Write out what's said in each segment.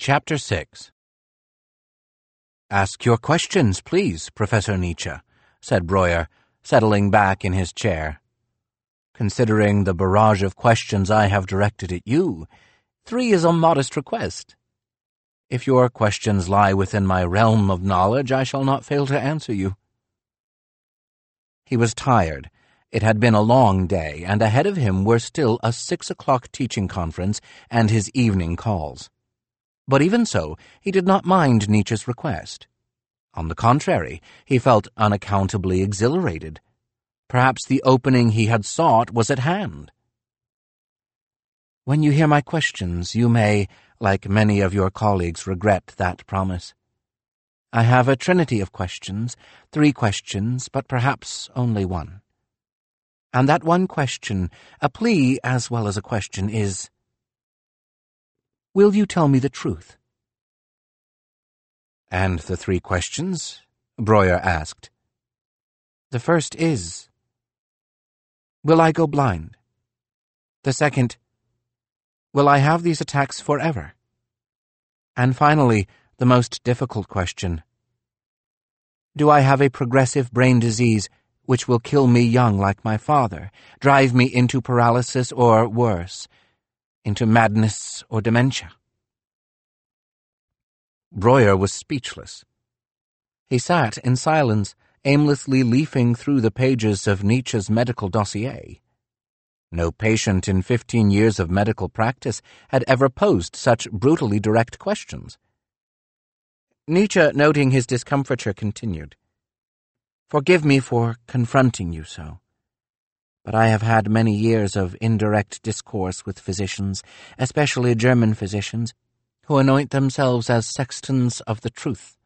Chapter 6 Ask your questions, please, Professor Nietzsche, said Breuer, settling back in his chair. Considering the barrage of questions I have directed at you, three is a modest request. If your questions lie within my realm of knowledge, I shall not fail to answer you. He was tired. It had been a long day, and ahead of him were still a six o'clock teaching conference and his evening calls. But even so, he did not mind Nietzsche's request. On the contrary, he felt unaccountably exhilarated. Perhaps the opening he had sought was at hand. When you hear my questions, you may, like many of your colleagues, regret that promise. I have a trinity of questions, three questions, but perhaps only one. And that one question, a plea as well as a question, is Will you tell me the truth? And the three questions? Breuer asked. The first is, Will I go blind? The second, Will I have these attacks forever? And finally, the most difficult question. Do I have a progressive brain disease which will kill me young like my father, drive me into paralysis or worse, into madness or dementia. Breuer was speechless. He sat in silence, aimlessly leafing through the pages of Nietzsche's medical dossier. No patient in fifteen years of medical practice had ever posed such brutally direct questions. Nietzsche, noting his discomfiture, continued, Forgive me for confronting you so but I have had many years of indirect discourse with physicians, especially German physicians, who anoint themselves as sextons of the truth,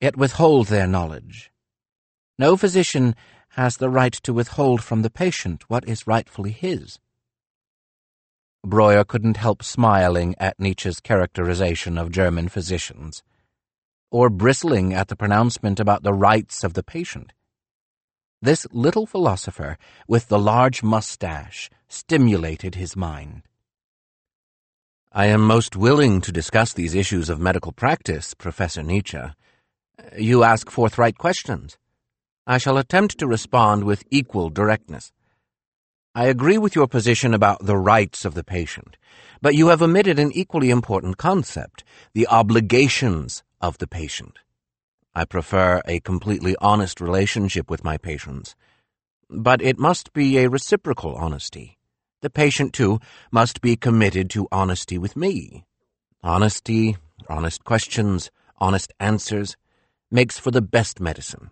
yet withhold their knowledge. No physician has the right to withhold from the patient what is rightfully his. Breuer couldn't help smiling at Nietzsche's characterization of German physicians, or bristling at the pronouncement about the rights of the patient. This little philosopher with the large mustache stimulated his mind. I am most willing to discuss these issues of medical practice, Professor Nietzsche. You ask forthright questions. I shall attempt to respond with equal directness. I agree with your position about the rights of the patient, but you have omitted an equally important concept, the obligations of the patient. I prefer a completely honest relationship with my patients. But it must be a reciprocal honesty. The patient, too, must be committed to honesty with me. Honesty, honest questions, honest answers, makes for the best medicine.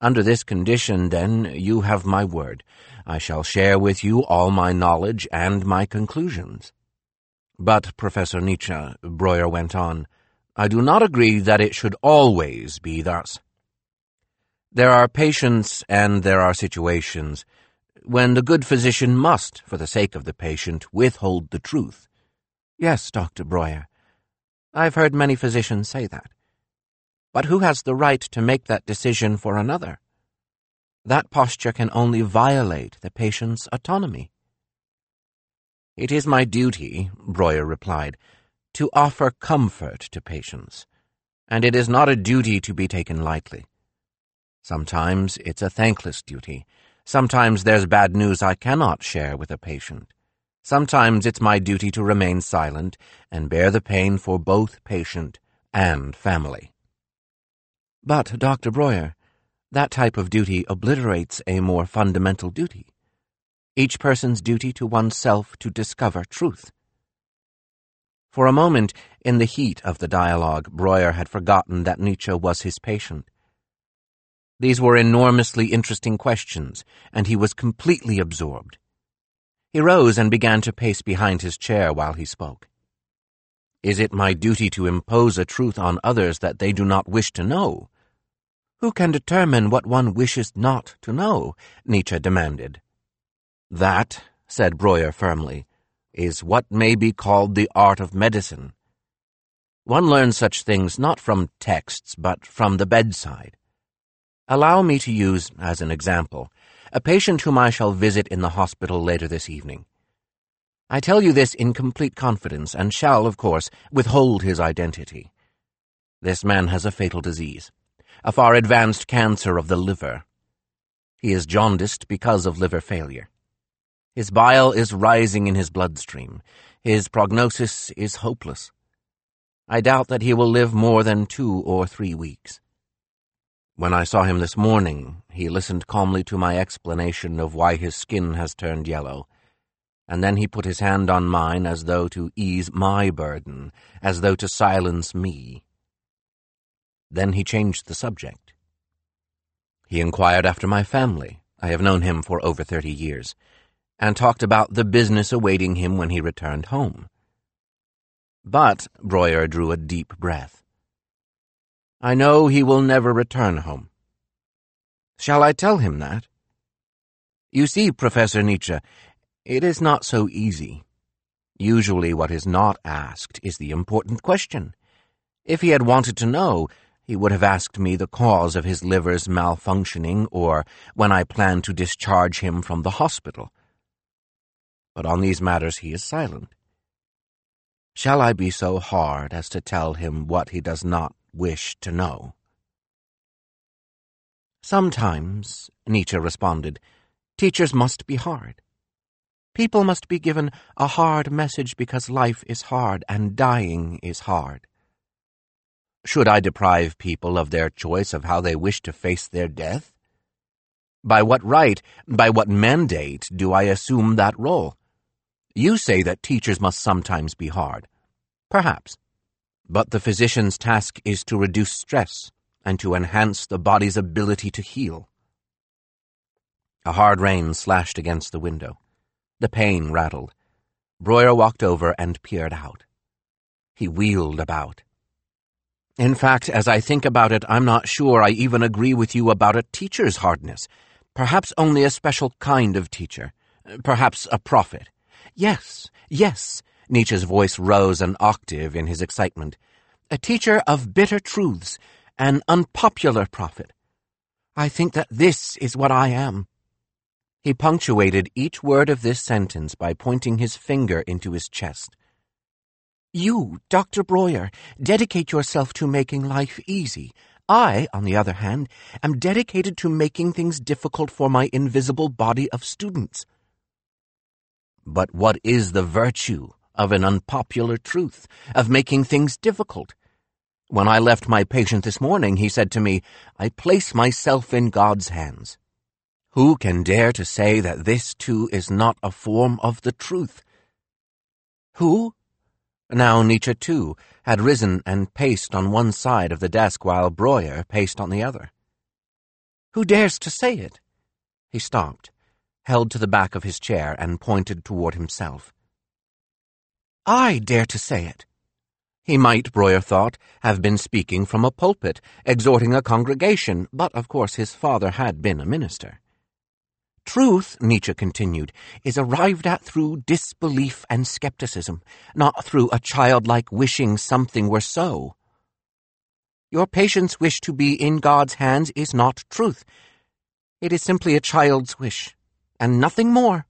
Under this condition, then, you have my word. I shall share with you all my knowledge and my conclusions. But, Professor Nietzsche, Breuer went on, I do not agree that it should always be thus. There are patients and there are situations when the good physician must, for the sake of the patient, withhold the truth. Yes, Dr. Breuer. I've heard many physicians say that. But who has the right to make that decision for another? That posture can only violate the patient's autonomy. It is my duty, Breuer replied, to offer comfort to patients, and it is not a duty to be taken lightly. Sometimes it's a thankless duty. Sometimes there's bad news I cannot share with a patient. Sometimes it's my duty to remain silent and bear the pain for both patient and family. But, Dr. Breuer, that type of duty obliterates a more fundamental duty. Each person's duty to oneself to discover truth. For a moment, in the heat of the dialogue, Breuer had forgotten that Nietzsche was his patient. These were enormously interesting questions, and he was completely absorbed. He rose and began to pace behind his chair while he spoke. Is it my duty to impose a truth on others that they do not wish to know? Who can determine what one wishes not to know? Nietzsche demanded. That, said Breuer firmly, is what may be called the art of medicine. One learns such things not from texts, but from the bedside. Allow me to use, as an example, a patient whom I shall visit in the hospital later this evening. I tell you this in complete confidence, and shall, of course, withhold his identity. This man has a fatal disease, a far advanced cancer of the liver. He is jaundiced because of liver failure. His bile is rising in his bloodstream. His prognosis is hopeless. I doubt that he will live more than two or three weeks. When I saw him this morning, he listened calmly to my explanation of why his skin has turned yellow and then he put his hand on mine as though to ease my burden, as though to silence me. Then he changed the subject. He inquired after my family. I have known him for over thirty years, and talked about the business awaiting him when he returned home. But Breuer drew a deep breath. I know he will never return home. Shall I tell him that? You see, Professor Nietzsche, it is not so easy. Usually what is not asked is the important question. If he had wanted to know, he would have asked me the cause of his liver's malfunctioning or when I planned to discharge him from the hospital. But on these matters he is silent. Shall I be so hard as to tell him what he does not wish to know? Sometimes, Nietzsche responded, teachers must be hard. People must be given a hard message because life is hard and dying is hard. Should I deprive people of their choice of how they wish to face their death? By what right, by what mandate do I assume that role? You say that teachers must sometimes be hard. Perhaps. But the physician's task is to reduce stress and to enhance the body's ability to heal. A hard rain slashed against the window. The pane rattled. Breuer walked over and peered out. He wheeled about. In fact, as I think about it, I'm not sure I even agree with you about a teacher's hardness. Perhaps only a special kind of teacher. Perhaps a prophet. Yes, yes, Nietzsche's voice rose an octave in his excitement. A teacher of bitter truths, an unpopular prophet. I think that this is what I am. He punctuated each word of this sentence by pointing his finger into his chest. You, Dr. Breuer, dedicate yourself to making life easy. I, on the other hand, am dedicated to making things difficult for my invisible body of students. But what is the virtue of an unpopular truth, of making things difficult? When I left my patient this morning, he said to me, I place myself in God's hands. Who can dare to say that this too is not a form of the truth? Who? Now Nietzsche too had risen and paced on one side of the desk while Breuer paced on the other. Who dares to say it? He stopped, held to the back of his chair, and pointed toward himself. I dare to say it. He might, Breuer thought, have been speaking from a pulpit, exhorting a congregation, but of course his father had been a minister. Truth, Nietzsche continued, is arrived at through disbelief and skepticism, not through a childlike wishing something were so. Your patient's wish to be in God's hands is not truth. It is simply a child's wish, and nothing more.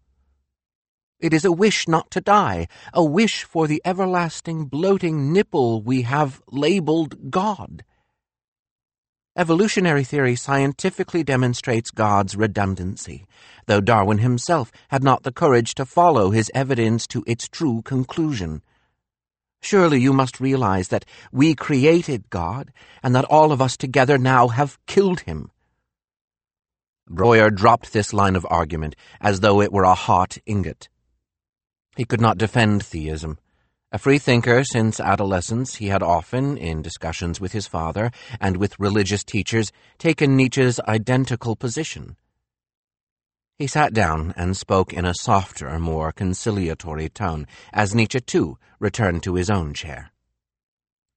It is a wish not to die, a wish for the everlasting bloating nipple we have labeled God. Evolutionary theory scientifically demonstrates God's redundancy, though Darwin himself had not the courage to follow his evidence to its true conclusion. Surely you must realize that we created God, and that all of us together now have killed him. Breuer dropped this line of argument as though it were a hot ingot. He could not defend theism. A freethinker since adolescence, he had often, in discussions with his father and with religious teachers, taken Nietzsche's identical position. He sat down and spoke in a softer, more conciliatory tone, as Nietzsche, too, returned to his own chair.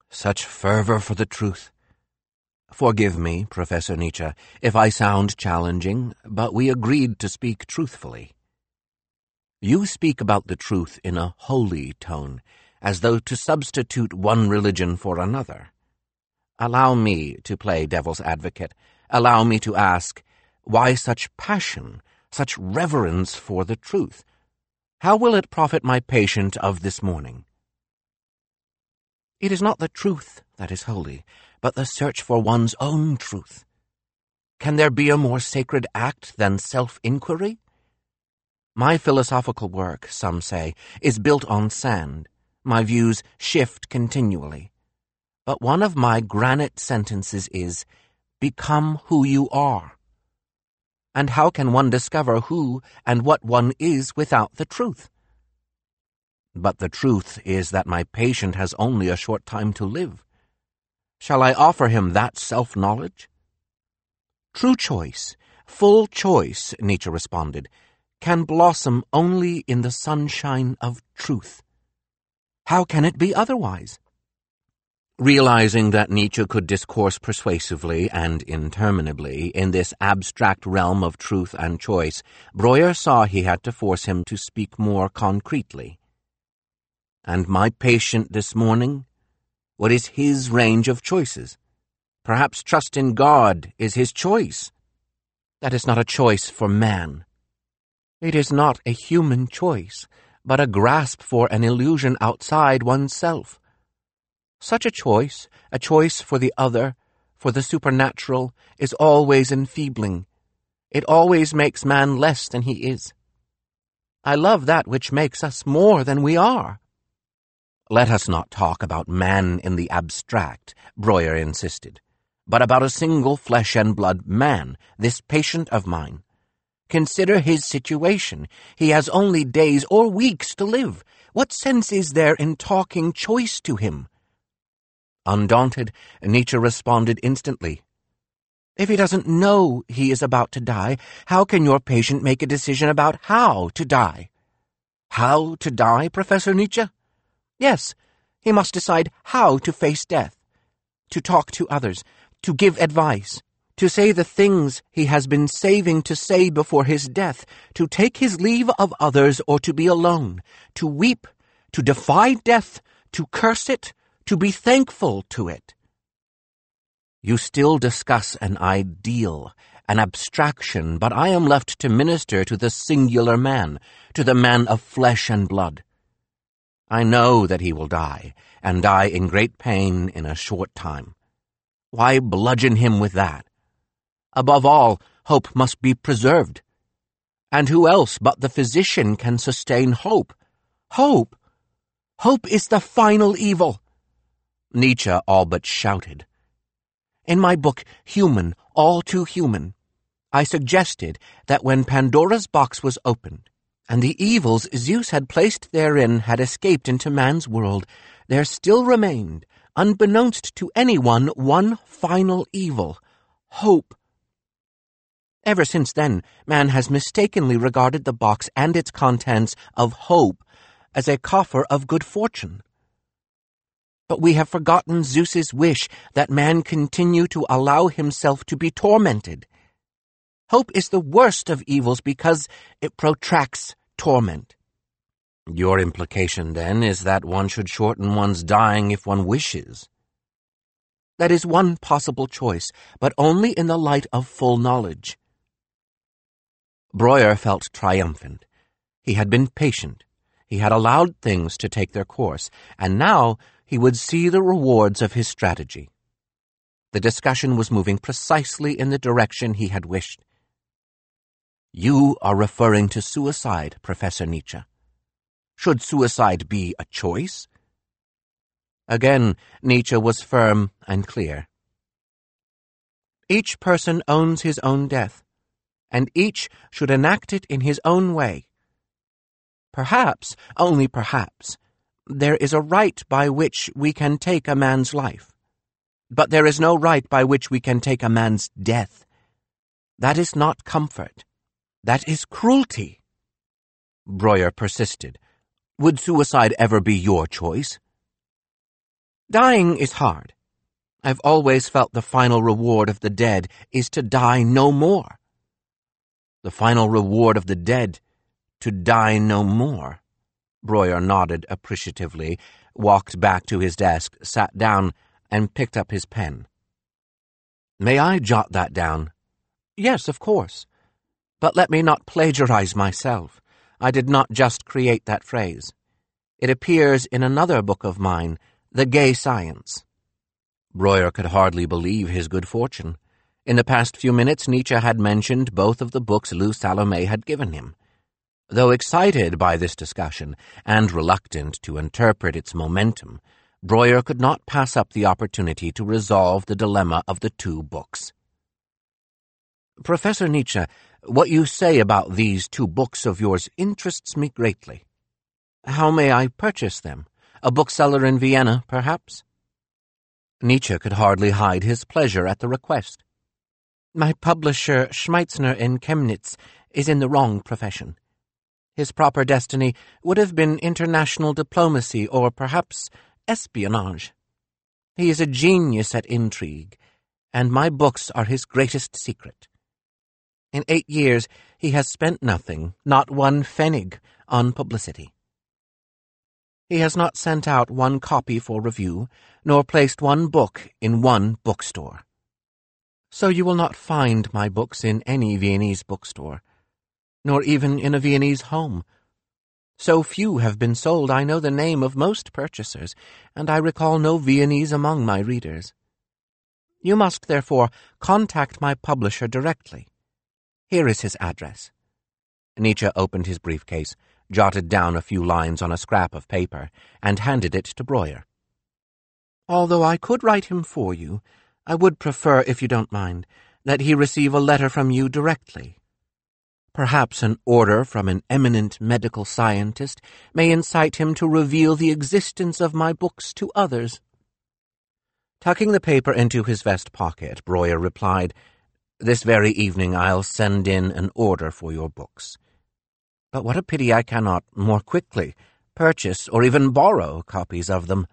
Such fervor for the truth. Forgive me, Professor Nietzsche, if I sound challenging, but we agreed to speak truthfully. You speak about the truth in a holy tone, as though to substitute one religion for another. Allow me to play devil's advocate. Allow me to ask, why such passion, such reverence for the truth? How will it profit my patient of this morning? It is not the truth that is holy, but the search for one's own truth. Can there be a more sacred act than self-inquiry? My philosophical work, some say, is built on sand. My views shift continually. But one of my granite sentences is, Become who you are. And how can one discover who and what one is without the truth? But the truth is that my patient has only a short time to live. Shall I offer him that self-knowledge? True choice, full choice, Nietzsche responded, can blossom only in the sunshine of truth. How can it be otherwise? Realizing that Nietzsche could discourse persuasively and interminably in this abstract realm of truth and choice, Breuer saw he had to force him to speak more concretely. And my patient this morning? What is his range of choices? Perhaps trust in God is his choice. That is not a choice for man. It is not a human choice, but a grasp for an illusion outside oneself. Such a choice, a choice for the other, for the supernatural, is always enfeebling. It always makes man less than he is. I love that which makes us more than we are. Let us not talk about man in the abstract, Breuer insisted, but about a single flesh and blood man, this patient of mine. Consider his situation. He has only days or weeks to live. What sense is there in talking choice to him? Undaunted, Nietzsche responded instantly. If he doesn't know he is about to die, how can your patient make a decision about how to die? How to die, Professor Nietzsche? Yes, he must decide how to face death, to talk to others, to give advice, to say the things he has been saving to say before his death, to take his leave of others or to be alone, to weep, to defy death, to curse it, to be thankful to it. You still discuss an ideal, an abstraction, but I am left to minister to the singular man, to the man of flesh and blood. I know that he will die, and die in great pain in a short time. Why bludgeon him with that? Above all, hope must be preserved. And who else but the physician can sustain hope? Hope? Hope is the final evil. Nietzsche all but shouted. In my book, Human, All Too Human, I suggested that when Pandora's box was opened, and the evils Zeus had placed therein had escaped into man's world, there still remained, unbeknownst to anyone, one final evil hope. Ever since then, man has mistakenly regarded the box and its contents of hope as a coffer of good fortune. But we have forgotten Zeus's wish that man continue to allow himself to be tormented. Hope is the worst of evils because it protracts torment. Your implication, then, is that one should shorten one's dying if one wishes. That is one possible choice, but only in the light of full knowledge. Breuer felt triumphant. He had been patient. He had allowed things to take their course, and now he would see the rewards of his strategy. The discussion was moving precisely in the direction he had wished. You are referring to suicide, Professor Nietzsche. Should suicide be a choice? Again, Nietzsche was firm and clear. Each person owns his own death and each should enact it in his own way. Perhaps, only perhaps, there is a right by which we can take a man's life. But there is no right by which we can take a man's death. That is not comfort. That is cruelty. Breuer persisted. Would suicide ever be your choice? Dying is hard. I've always felt the final reward of the dead is to die no more the final reward of the dead, to die no more. Breuer nodded appreciatively, walked back to his desk, sat down, and picked up his pen. May I jot that down? Yes, of course. But let me not plagiarize myself. I did not just create that phrase. It appears in another book of mine, The Gay Science. Breuer could hardly believe his good fortune. In the past few minutes, Nietzsche had mentioned both of the books Lou Salome had given him. Though excited by this discussion and reluctant to interpret its momentum, Breuer could not pass up the opportunity to resolve the dilemma of the two books. Professor Nietzsche, what you say about these two books of yours interests me greatly. How may I purchase them? A bookseller in Vienna, perhaps? Nietzsche could hardly hide his pleasure at the request. My publisher, Schmeitzner in Chemnitz, is in the wrong profession. His proper destiny would have been international diplomacy or perhaps espionage. He is a genius at intrigue, and my books are his greatest secret. In eight years, he has spent nothing, not one pfennig, on publicity. He has not sent out one copy for review, nor placed one book in one bookstore. So you will not find my books in any Viennese bookstore nor even in a Viennese home. So few have been sold, I know the name of most purchasers, and I recall no Viennese among my readers. You must, therefore, contact my publisher directly. Here is his address. Nietzsche opened his briefcase, jotted down a few lines on a scrap of paper, and handed it to Breuer. Although I could write him for you, I would prefer, if you don't mind, that he receive a letter from you directly. Perhaps an order from an eminent medical scientist may incite him to reveal the existence of my books to others. Tucking the paper into his vest pocket, Breuer replied, This very evening I'll send in an order for your books. But what a pity I cannot, more quickly, purchase or even borrow copies of them.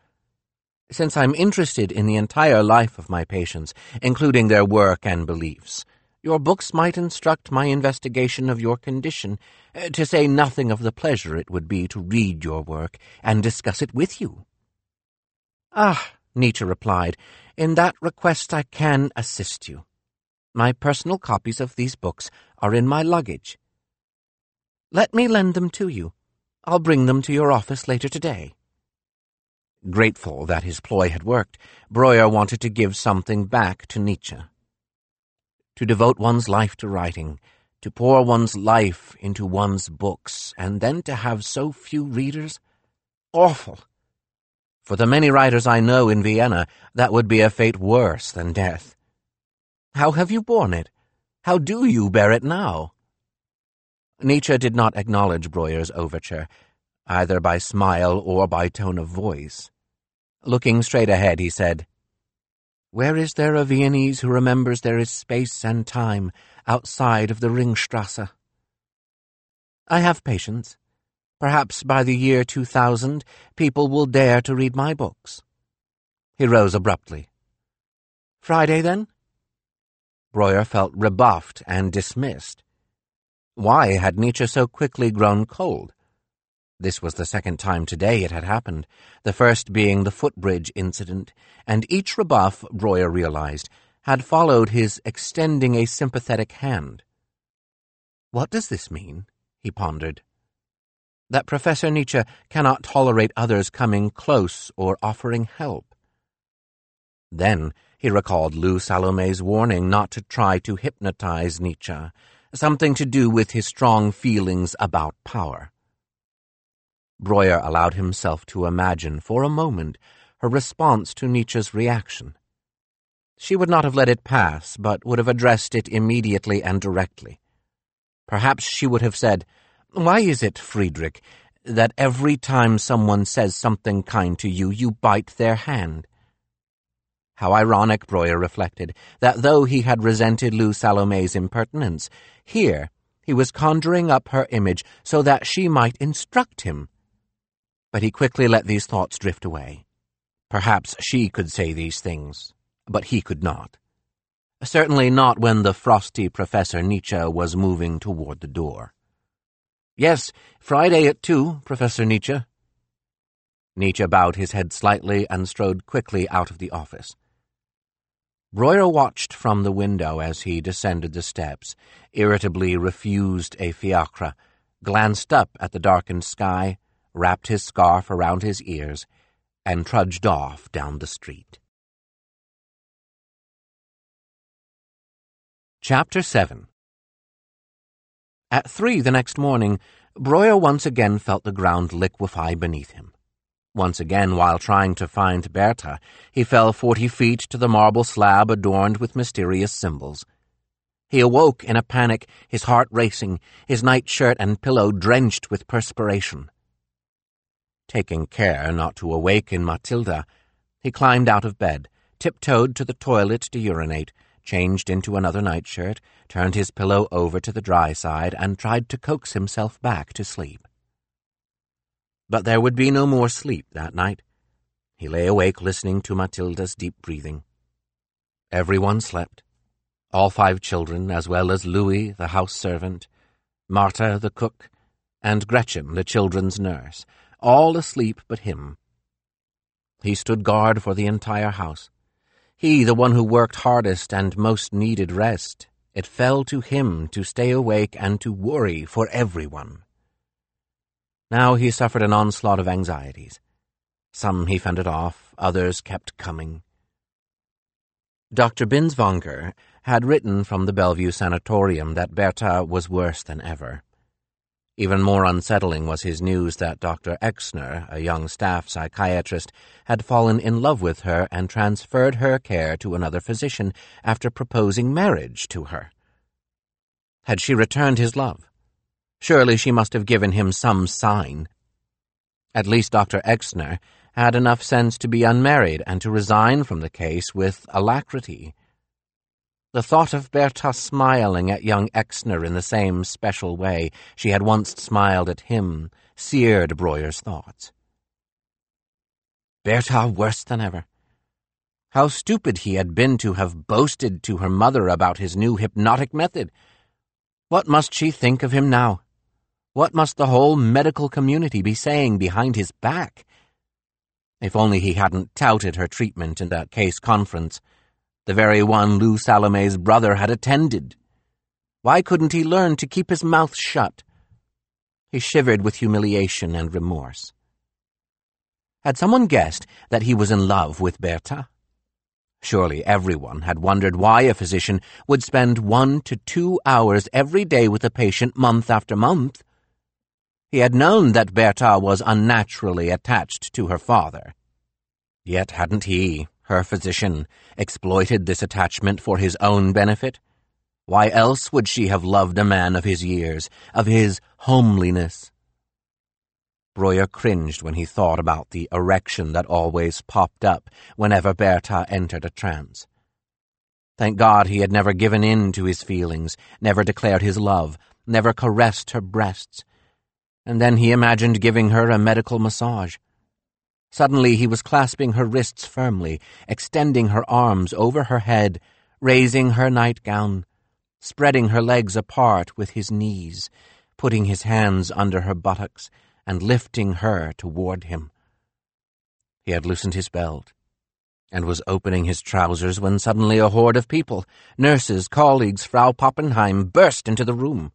Since I'm interested in the entire life of my patients, including their work and beliefs, your books might instruct my investigation of your condition, uh, to say nothing of the pleasure it would be to read your work and discuss it with you. Ah, Nietzsche replied, in that request I can assist you. My personal copies of these books are in my luggage. Let me lend them to you. I'll bring them to your office later today. Grateful that his ploy had worked, Breuer wanted to give something back to Nietzsche to devote one's life to writing, to pour one's life into one's books, and then to have so few readers? Awful! For the many writers I know in Vienna, that would be a fate worse than death. How have you borne it? How do you bear it now? Nietzsche did not acknowledge Breuer's overture, either by smile or by tone of voice. Looking straight ahead, he said, where is there a Viennese who remembers there is space and time outside of the Ringstrasse? I have patience. Perhaps by the year 2000, people will dare to read my books. He rose abruptly. Friday, then? Breuer felt rebuffed and dismissed. Why had Nietzsche so quickly grown cold? This was the second time today it had happened, the first being the footbridge incident, and each rebuff, Breuer realized, had followed his extending a sympathetic hand. What does this mean? he pondered. That Professor Nietzsche cannot tolerate others coming close or offering help. Then he recalled Lou Salome's warning not to try to hypnotize Nietzsche, something to do with his strong feelings about power. Breuer allowed himself to imagine for a moment her response to Nietzsche's reaction. She would not have let it pass, but would have addressed it immediately and directly. Perhaps she would have said, Why is it, Friedrich, that every time someone says something kind to you, you bite their hand? How ironic, Breuer reflected, that though he had resented Lou Salome's impertinence, here he was conjuring up her image so that she might instruct him but he quickly let these thoughts drift away. Perhaps she could say these things, but he could not. Certainly not when the frosty Professor Nietzsche was moving toward the door. Yes, Friday at two, Professor Nietzsche. Nietzsche bowed his head slightly and strode quickly out of the office. Breuer watched from the window as he descended the steps, irritably refused a fiacre, glanced up at the darkened sky, wrapped his scarf around his ears, and trudged off down the street. Chapter 7 At three the next morning, Breuer once again felt the ground liquefy beneath him. Once again, while trying to find Bertha, he fell forty feet to the marble slab adorned with mysterious symbols. He awoke in a panic, his heart racing, his nightshirt and pillow drenched with perspiration. Taking care not to awaken Matilda, he climbed out of bed, tiptoed to the toilet to urinate, changed into another nightshirt, turned his pillow over to the dry side, and tried to coax himself back to sleep. But there would be no more sleep that night. He lay awake listening to Matilda's deep breathing. Everyone slept. All five children, as well as Louis, the house servant, Martha, the cook, and Gretchen, the children's nurse, all asleep but him. He stood guard for the entire house. He, the one who worked hardest and most needed rest. It fell to him to stay awake and to worry for everyone. Now he suffered an onslaught of anxieties. Some he fended off, others kept coming. Dr. Binswanger had written from the Bellevue Sanatorium that Bertha was worse than ever. Even more unsettling was his news that Dr. Exner, a young staff psychiatrist, had fallen in love with her and transferred her care to another physician after proposing marriage to her. Had she returned his love? Surely she must have given him some sign. At least Dr. Exner had enough sense to be unmarried and to resign from the case with alacrity. The thought of Bertha smiling at young Exner in the same special way she had once smiled at him seared Breuer's thoughts. Bertha worse than ever. How stupid he had been to have boasted to her mother about his new hypnotic method. What must she think of him now? What must the whole medical community be saying behind his back? If only he hadn't touted her treatment in that case conference the very one Lou Salome's brother had attended. Why couldn't he learn to keep his mouth shut? He shivered with humiliation and remorse. Had someone guessed that he was in love with Bertha? Surely everyone had wondered why a physician would spend one to two hours every day with a patient month after month. He had known that Bertha was unnaturally attached to her father. Yet hadn't he, her physician, exploited this attachment for his own benefit? Why else would she have loved a man of his years, of his homeliness? Breuer cringed when he thought about the erection that always popped up whenever Bertha entered a trance. Thank God he had never given in to his feelings, never declared his love, never caressed her breasts. And then he imagined giving her a medical massage. Suddenly he was clasping her wrists firmly, extending her arms over her head, raising her nightgown, spreading her legs apart with his knees, putting his hands under her buttocks, and lifting her toward him. He had loosened his belt and was opening his trousers when suddenly a horde of people, nurses, colleagues, Frau Pappenheim, burst into the room.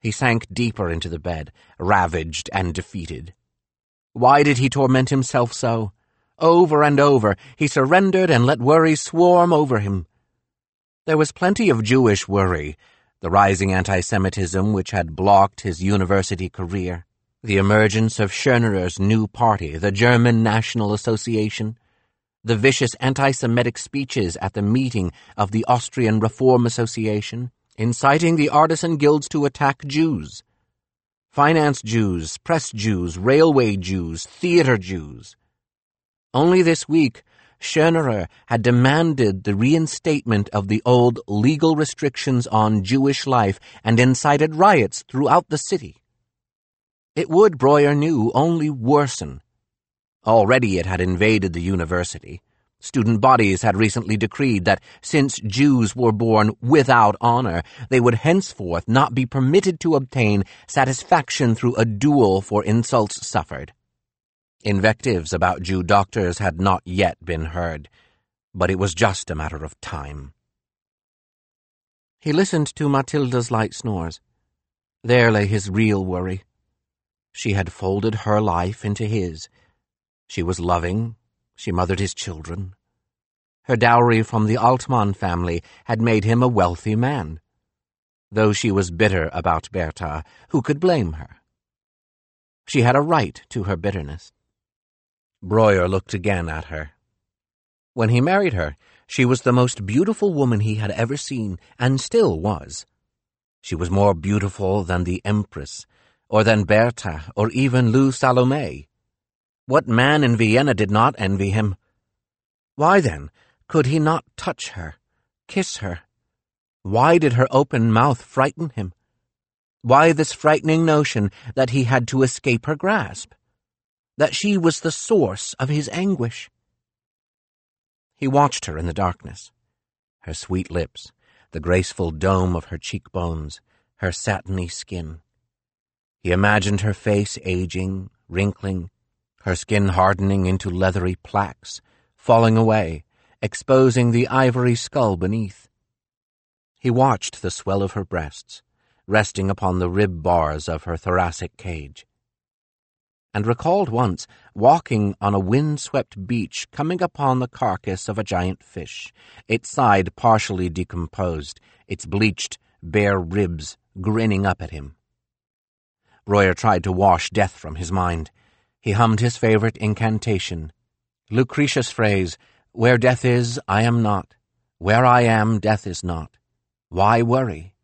He sank deeper into the bed, ravaged and defeated. Why did he torment himself so? Over and over, he surrendered and let worry swarm over him. There was plenty of Jewish worry, the rising anti-Semitism which had blocked his university career, the emergence of Schönerer's new party, the German National Association, the vicious anti-Semitic speeches at the meeting of the Austrian Reform Association, inciting the artisan guilds to attack Jews, finance Jews, press Jews, railway Jews, theater Jews. Only this week, Schönerer had demanded the reinstatement of the old legal restrictions on Jewish life and incited riots throughout the city. It would, Breuer knew, only worsen. Already it had invaded the university. Student bodies had recently decreed that since Jews were born without honor, they would henceforth not be permitted to obtain satisfaction through a duel for insults suffered. Invectives about Jew doctors had not yet been heard, but it was just a matter of time. He listened to Matilda's light snores. There lay his real worry. She had folded her life into his. She was loving. She mothered his children. Her dowry from the Altmann family had made him a wealthy man. Though she was bitter about Bertha, who could blame her? She had a right to her bitterness. Breuer looked again at her. When he married her, she was the most beautiful woman he had ever seen, and still was. She was more beautiful than the Empress, or than Bertha, or even Lou Salome. What man in Vienna did not envy him? Why, then, could he not touch her, kiss her? Why did her open mouth frighten him? Why this frightening notion that he had to escape her grasp? That she was the source of his anguish? He watched her in the darkness. Her sweet lips, the graceful dome of her cheekbones, her satiny skin. He imagined her face aging, wrinkling, her skin hardening into leathery plaques, falling away, exposing the ivory skull beneath. He watched the swell of her breasts, resting upon the rib bars of her thoracic cage and recalled once walking on a wind-swept beach coming upon the carcass of a giant fish, its side partially decomposed, its bleached, bare ribs grinning up at him. Breuer tried to wash death from his mind. He hummed his favorite incantation, Lucretius' phrase, Where death is, I am not. Where I am, death is not. Why worry?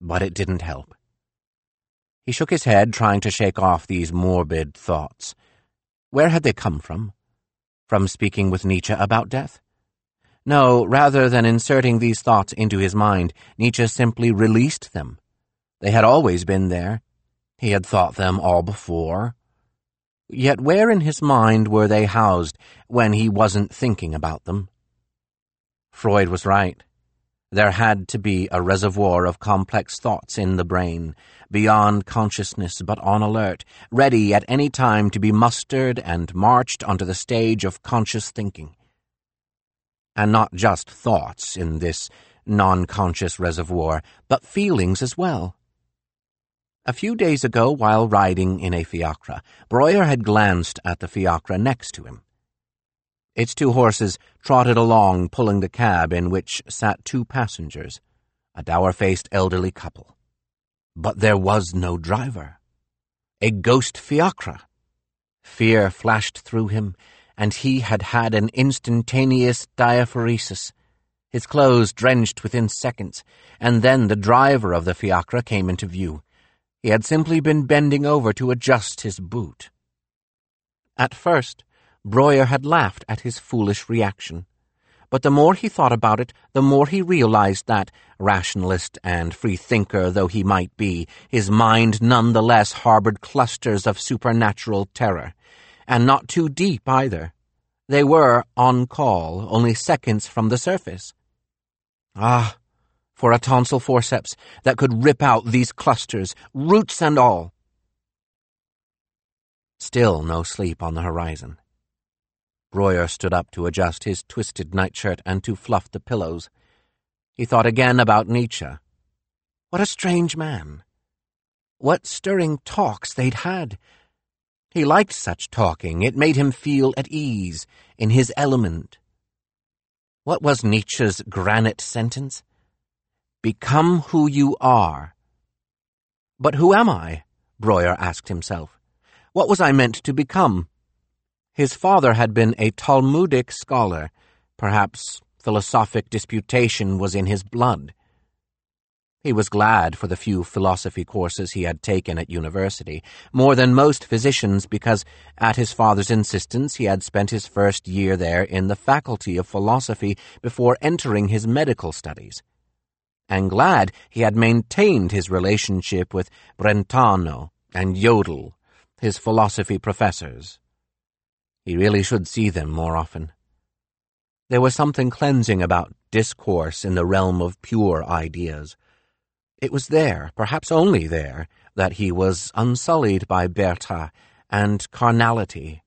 But it didn't help. He shook his head, trying to shake off these morbid thoughts. Where had they come from? From speaking with Nietzsche about death? No, rather than inserting these thoughts into his mind, Nietzsche simply released them. They had always been there. He had thought them all before. Yet where in his mind were they housed when he wasn't thinking about them? Freud was right. There had to be a reservoir of complex thoughts in the brain, beyond consciousness but on alert, ready at any time to be mustered and marched onto the stage of conscious thinking. And not just thoughts in this non-conscious reservoir, but feelings as well. A few days ago, while riding in a fiacre, Breuer had glanced at the fiacre next to him. Its two horses trotted along, pulling the cab in which sat two passengers, a dour-faced elderly couple. But there was no driver. A ghost fiacre. Fear flashed through him, and he had had an instantaneous diaphoresis. His clothes drenched within seconds, and then the driver of the fiacre came into view. He had simply been bending over to adjust his boot. At first, Breuer had laughed at his foolish reaction. But the more he thought about it, the more he realized that, rationalist and free-thinker though he might be, his mind none the less harbored clusters of supernatural terror. And not too deep, either. They were on call, only seconds from the surface. Ah, for a tonsil forceps that could rip out these clusters, roots and all. Still no sleep on the horizon. Breuer stood up to adjust his twisted nightshirt and to fluff the pillows. He thought again about Nietzsche. What a strange man. What stirring talks they'd had. He liked such talking. It made him feel at ease, in his element. What was Nietzsche's granite sentence? Become who you are. But who am I? Breuer asked himself. What was I meant to become? His father had been a Talmudic scholar. Perhaps philosophic disputation was in his blood. He was glad for the few philosophy courses he had taken at university, more than most physicians because, at his father's insistence, he had spent his first year there in the faculty of philosophy before entering his medical studies. And glad he had maintained his relationship with Brentano and Jodl, his philosophy professors. He really should see them more often. There was something cleansing about discourse in the realm of pure ideas. It was there, perhaps only there, that he was unsullied by Bertha and carnality.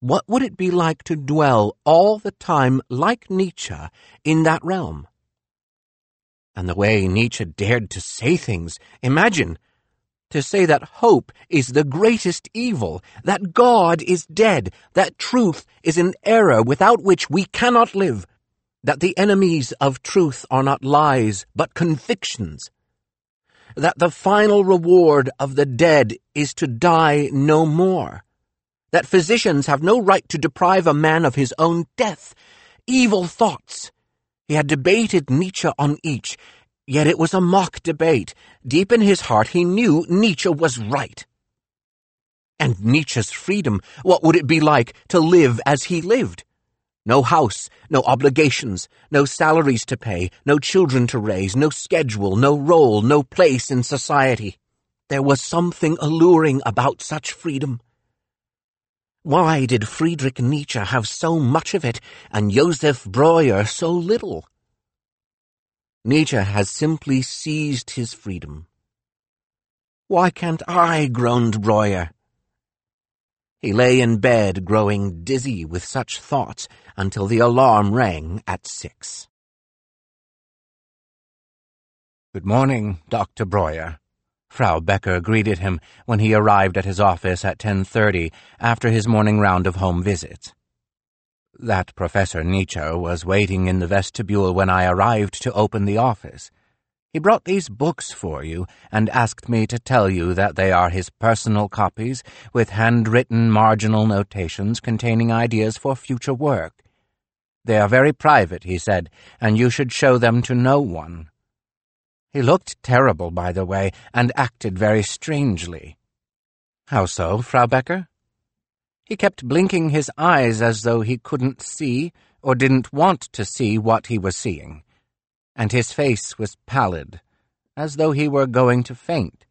What would it be like to dwell all the time, like Nietzsche, in that realm? And the way Nietzsche dared to say things, imagine! To say that hope is the greatest evil, that God is dead, that truth is an error without which we cannot live, that the enemies of truth are not lies, but convictions, that the final reward of the dead is to die no more, that physicians have no right to deprive a man of his own death, evil thoughts. He had debated Nietzsche on each, yet it was a mock debate. Deep in his heart he knew Nietzsche was right. And Nietzsche's freedom, what would it be like to live as he lived? No house, no obligations, no salaries to pay, no children to raise, no schedule, no role, no place in society. There was something alluring about such freedom. Why did Friedrich Nietzsche have so much of it and Josef Breuer so little? Nietzsche has simply seized his freedom. Why can't I? groaned Breuer. He lay in bed, growing dizzy with such thoughts, until the alarm rang at six. Good morning, Dr. Breuer. Frau Becker greeted him when he arrived at his office at 10.30 after his morning round of home visits. That Professor Nietzsche was waiting in the vestibule when I arrived to open the office. He brought these books for you and asked me to tell you that they are his personal copies with handwritten marginal notations containing ideas for future work. They are very private, he said, and you should show them to no one. He looked terrible, by the way, and acted very strangely. How so, Frau Becker? He kept blinking his eyes as though he couldn't see or didn't want to see what he was seeing and his face was pallid, as though he were going to faint.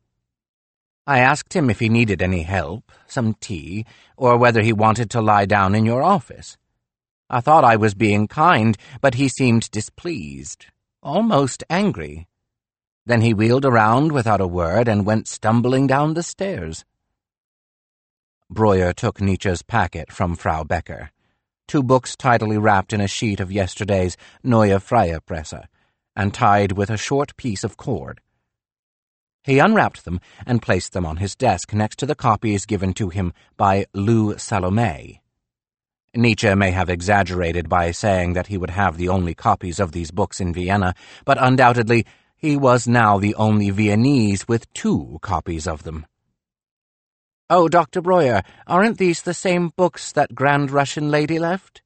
I asked him if he needed any help, some tea, or whether he wanted to lie down in your office. I thought I was being kind, but he seemed displeased, almost angry. Then he wheeled around without a word and went stumbling down the stairs. Breuer took Nietzsche's packet from Frau Becker, two books tidily wrapped in a sheet of yesterday's Neue Freie Presse, and tied with a short piece of cord. He unwrapped them and placed them on his desk next to the copies given to him by Lou Salome. Nietzsche may have exaggerated by saying that he would have the only copies of these books in Vienna, but undoubtedly he was now the only Viennese with two copies of them. Oh, Dr. Breuer, aren't these the same books that Grand Russian lady left?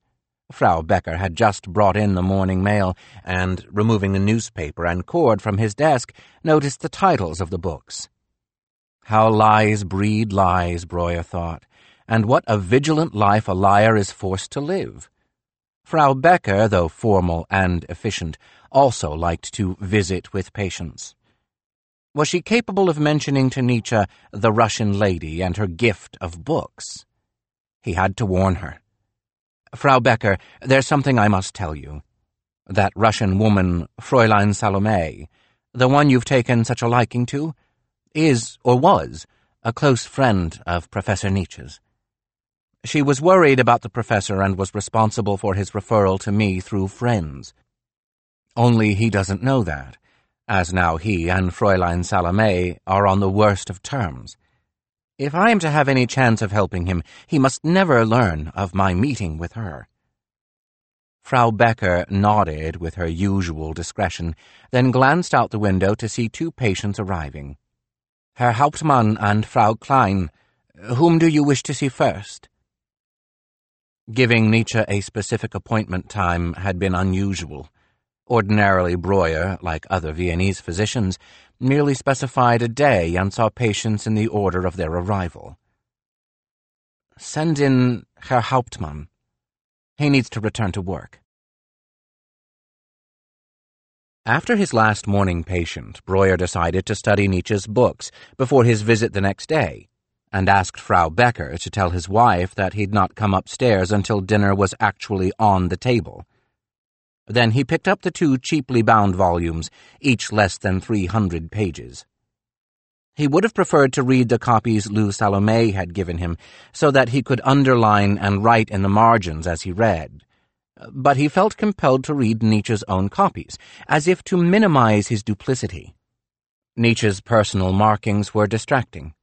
Frau Becker had just brought in the morning mail, and, removing the newspaper and cord from his desk, noticed the titles of the books. How lies breed lies, Breuer thought, and what a vigilant life a liar is forced to live. Frau Becker, though formal and efficient, also liked to visit with patients. Was she capable of mentioning to Nietzsche the Russian lady and her gift of books? He had to warn her. Frau Becker, there's something I must tell you. That Russian woman, Fräulein Salome, the one you've taken such a liking to, is, or was, a close friend of Professor Nietzsche's. She was worried about the professor and was responsible for his referral to me through friends. Only he doesn't know that, as now he and Fräulein Salome are on the worst of terms. If I am to have any chance of helping him, he must never learn of my meeting with her. Frau Becker nodded with her usual discretion, then glanced out the window to see two patients arriving. Herr Hauptmann and Frau Klein, whom do you wish to see first? Giving Nietzsche a specific appointment time had been unusual. Ordinarily, Breuer, like other Viennese physicians, merely specified a day and saw patients in the order of their arrival. Send in Herr Hauptmann. He needs to return to work. After his last morning patient, Breuer decided to study Nietzsche's books before his visit the next day, and asked Frau Becker to tell his wife that he'd not come upstairs until dinner was actually on the table. Then he picked up the two cheaply bound volumes, each less than three hundred pages. He would have preferred to read the copies Lou Salome had given him, so that he could underline and write in the margins as he read. but he felt compelled to read Nietzsche's own copies, as if to minimize his duplicity. Nietzsche's personal markings were distracting.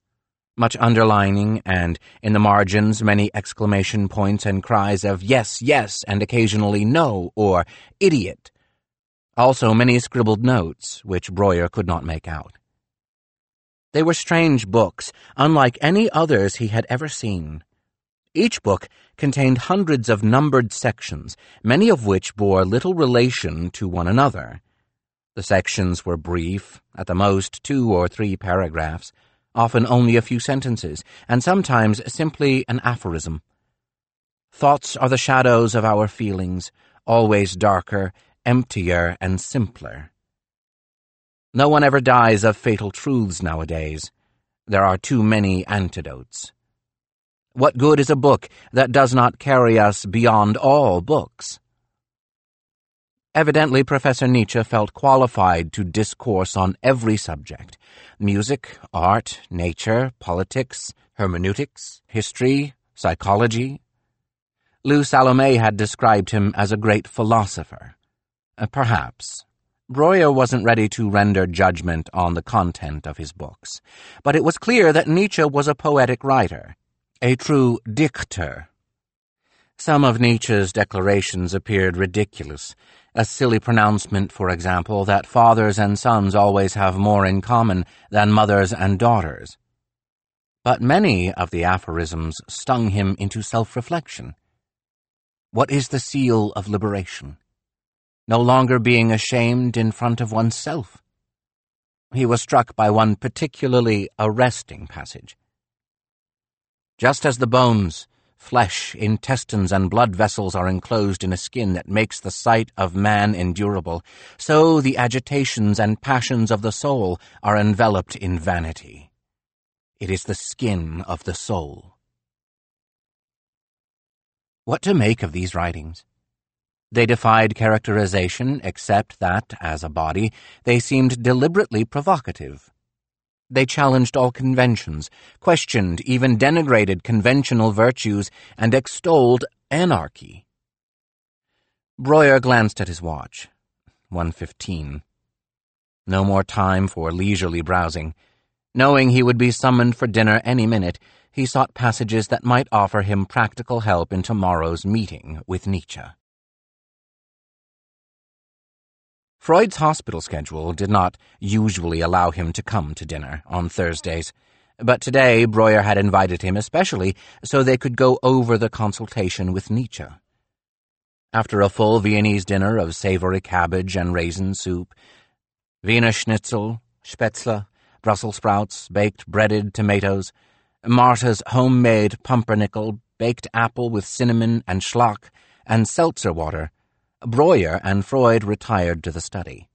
Much underlining, and in the margins many exclamation points and cries of yes, yes, and occasionally no, or idiot. Also many scribbled notes, which Breuer could not make out. They were strange books, unlike any others he had ever seen. Each book contained hundreds of numbered sections, many of which bore little relation to one another. The sections were brief, at the most two or three paragraphs, often only a few sentences, and sometimes simply an aphorism. Thoughts are the shadows of our feelings, always darker, emptier, and simpler. No one ever dies of fatal truths nowadays. There are too many antidotes. What good is a book that does not carry us beyond all books? Evidently, Professor Nietzsche felt qualified to discourse on every subject music, art, nature, politics, hermeneutics, history, psychology. Lou Salome had described him as a great philosopher. Uh, perhaps. Breuer wasn't ready to render judgment on the content of his books, but it was clear that Nietzsche was a poetic writer a true Dichter. Some of Nietzsche's declarations appeared ridiculous. A silly pronouncement, for example, that fathers and sons always have more in common than mothers and daughters. But many of the aphorisms stung him into self-reflection. What is the seal of liberation? No longer being ashamed in front of oneself. He was struck by one particularly arresting passage. Just as the bones, flesh, intestines, and blood vessels are enclosed in a skin that makes the sight of man endurable, so the agitations and passions of the soul are enveloped in vanity. It is the skin of the soul. What to make of these writings? They defied characterization, except that, as a body, they seemed deliberately provocative. They challenged all conventions, questioned, even denigrated conventional virtues, and extolled anarchy. Breuer glanced at his watch. 1.15. No more time for leisurely browsing. Knowing he would be summoned for dinner any minute, he sought passages that might offer him practical help in tomorrow's meeting with Nietzsche. Freud's hospital schedule did not usually allow him to come to dinner on Thursdays, but today Breuer had invited him especially so they could go over the consultation with Nietzsche. After a full Viennese dinner of savory cabbage and raisin soup, Wiener Schnitzel, Spätzle, Brussels sprouts, baked breaded tomatoes, Martha's homemade pumpernickel, baked apple with cinnamon and Schlag, and seltzer water, Breuer and Freud retired to the study.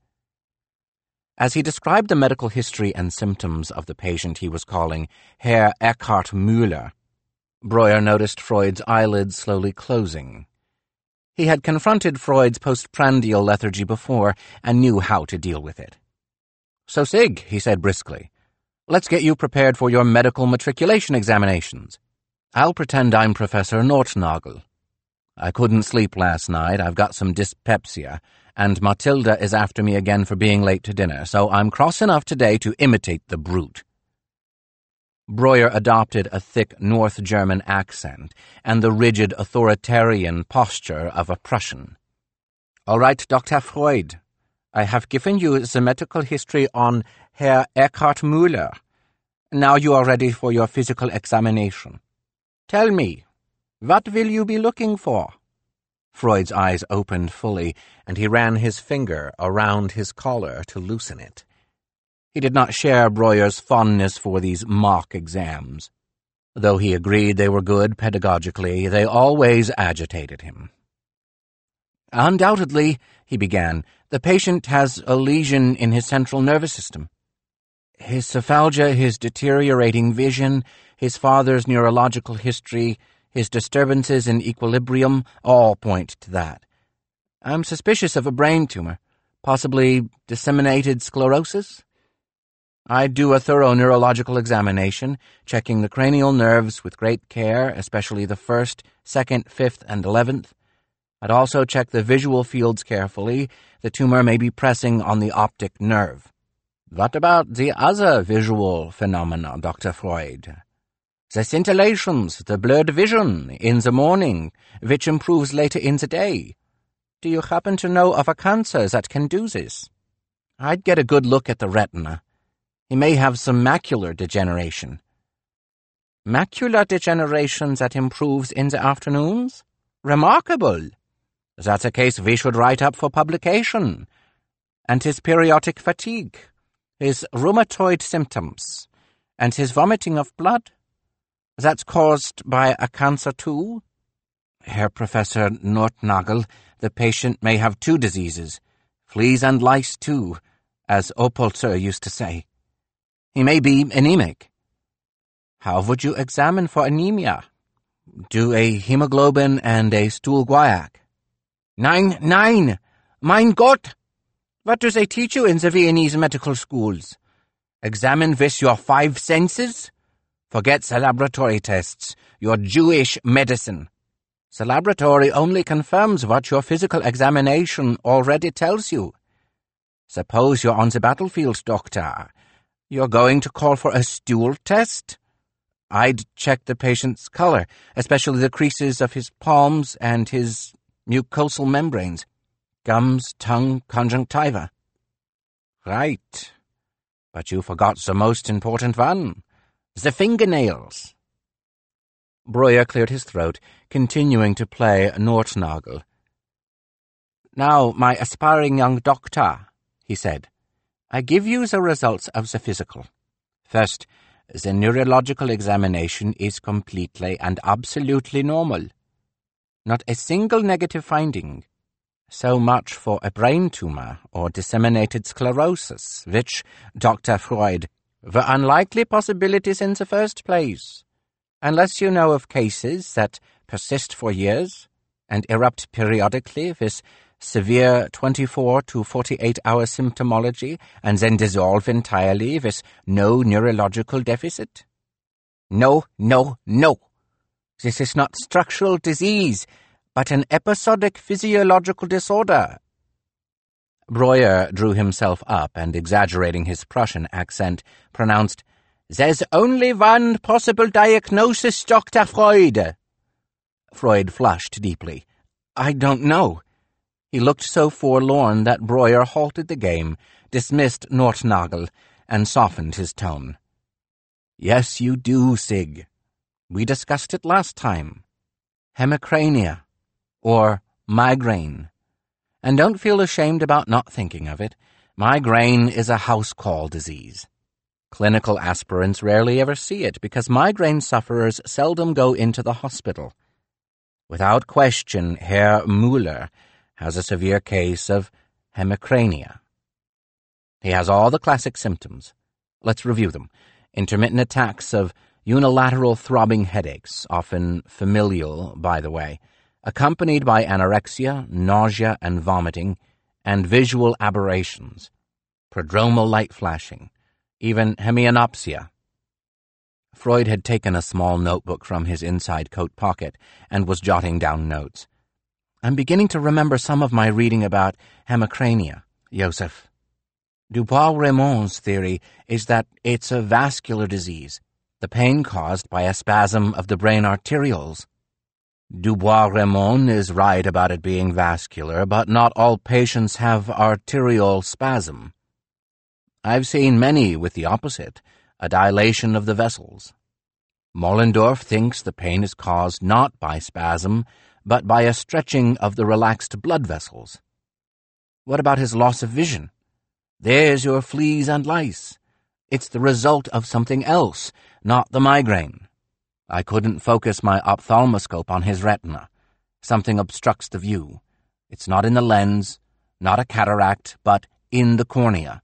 As he described the medical history and symptoms of the patient he was calling Herr Eckhart Müller, Breuer noticed Freud's eyelids slowly closing. He had confronted Freud's postprandial lethargy before and knew how to deal with it. So, Sig, he said briskly, let's get you prepared for your medical matriculation examinations. I'll pretend I'm Professor Nothnagel. I couldn't sleep last night. I've got some dyspepsia, and Matilda is after me again for being late to dinner, so I'm cross enough today to imitate the brute. Breuer adopted a thick North German accent and the rigid authoritarian posture of a Prussian. All right, Dr. Freud, I have given you the medical history on Herr Eckhart Müller. Now you are ready for your physical examination. Tell me, what will you be looking for? Freud's eyes opened fully, and he ran his finger around his collar to loosen it. He did not share Breuer's fondness for these mock exams. Though he agreed they were good pedagogically, they always agitated him. Undoubtedly, he began, the patient has a lesion in his central nervous system. His cephalgia, his deteriorating vision, his father's neurological history, his disturbances in equilibrium all point to that. I'm suspicious of a brain tumor, possibly disseminated sclerosis. I'd do a thorough neurological examination, checking the cranial nerves with great care, especially the first, second, fifth, and eleventh. I'd also check the visual fields carefully. The tumor may be pressing on the optic nerve. What about the other visual phenomena, Dr. Freud? The scintillations, the blurred vision in the morning, which improves later in the day. Do you happen to know of a cancer that can do this? I'd get a good look at the retina. He may have some macular degeneration. Macular degeneration that improves in the afternoons? Remarkable! That's a case we should write up for publication. And his periodic fatigue, his rheumatoid symptoms, and his vomiting of blood? That's caused by a cancer too? Herr Professor Nothnagel, the patient may have two diseases, fleas and lice too, as Oppolzer used to say. He may be anemic. How would you examine for anemia? Do a hemoglobin and a stool guaiac. Nein, nein! Mein Gott! What do they teach you in the Viennese medical schools? Examine with your five senses? Forget the laboratory tests, your Jewish medicine. The laboratory only confirms what your physical examination already tells you. Suppose you're on the battlefield, doctor. You're going to call for a stool test? I'd check the patient's color, especially the creases of his palms and his mucosal membranes, gums, tongue, conjunctiva. Right. But you forgot the most important one the fingernails. Breuer cleared his throat, continuing to play Nothnagel. Now, my aspiring young doctor, he said, I give you the results of the physical. First, the neurological examination is completely and absolutely normal. Not a single negative finding. So much for a brain tumor or disseminated sclerosis, which, Dr. Freud, were unlikely possibilities in the first place, unless you know of cases that persist for years and erupt periodically with severe 24 to 48 hour symptomology and then dissolve entirely with no neurological deficit? No, no, no. This is not structural disease, but an episodic physiological disorder. Breuer drew himself up and, exaggerating his Prussian accent, pronounced, There's only one possible diagnosis, Dr. Freud. Freud flushed deeply. I don't know. He looked so forlorn that Breuer halted the game, dismissed Nothnagel, and softened his tone. Yes, you do, Sig. We discussed it last time. Hemicrania. Or migraine. And don't feel ashamed about not thinking of it. Migraine is a house call disease. Clinical aspirants rarely ever see it because migraine sufferers seldom go into the hospital. Without question, Herr Mueller has a severe case of hemicrania. He has all the classic symptoms. Let's review them. Intermittent attacks of unilateral throbbing headaches, often familial, by the way, accompanied by anorexia, nausea and vomiting, and visual aberrations, prodromal light flashing, even hemianopsia. Freud had taken a small notebook from his inside coat pocket and was jotting down notes. I'm beginning to remember some of my reading about hemicrania, Joseph. Dubois-Reymond's theory is that it's a vascular disease, the pain caused by a spasm of the brain arterioles. Dubois-Reymond is right about it being vascular, but not all patients have arterial spasm. I've seen many with the opposite, a dilation of the vessels. Moellendorff thinks the pain is caused not by spasm, but by a stretching of the relaxed blood vessels. What about his loss of vision? There's your fleas and lice. It's the result of something else, not the migraine. I couldn't focus my ophthalmoscope on his retina. Something obstructs the view. It's not in the lens, not a cataract, but in the cornea.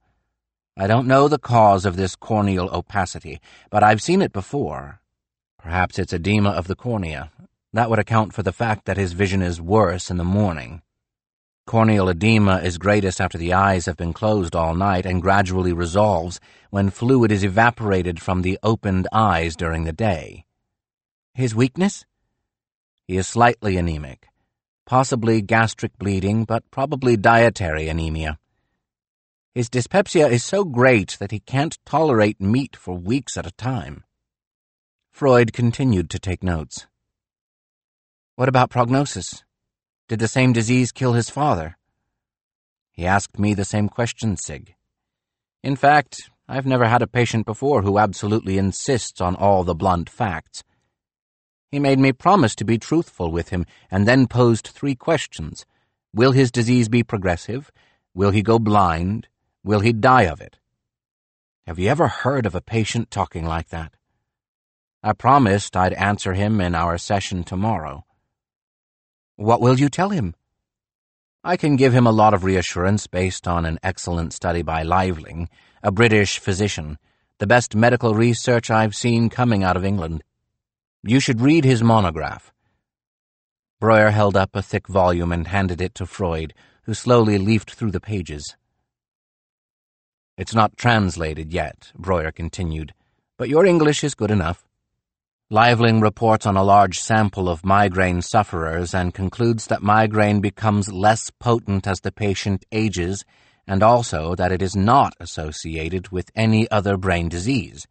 I don't know the cause of this corneal opacity, but I've seen it before. Perhaps it's edema of the cornea, that would account for the fact that his vision is worse in the morning. Corneal edema is greatest after the eyes have been closed all night and gradually resolves when fluid is evaporated from the opened eyes during the day. His weakness? He is slightly anemic. possibly gastric bleeding, but probably dietary anemia. His dyspepsia is so great that he can't tolerate meat for weeks at a time. Freud continued to take notes. What about prognosis? Did the same disease kill his father? He asked me the same question, Sig. In fact, I've never had a patient before who absolutely insists on all the blunt facts. He made me promise to be truthful with him and then posed three questions. Will his disease be progressive? Will he go blind? Will he die of it? Have you ever heard of a patient talking like that? I promised I'd answer him in our session tomorrow. What will you tell him? I can give him a lot of reassurance based on an excellent study by Liveling, a British physician, the best medical research I've seen coming out of England. You should read his monograph. Breuer held up a thick volume and handed it to Freud, who slowly leafed through the pages. It's not translated yet, Breuer continued, but your English is good enough. Liveling reports on a large sample of migraine sufferers and concludes that migraine becomes less potent as the patient ages and also that it is not associated with any other brain disease.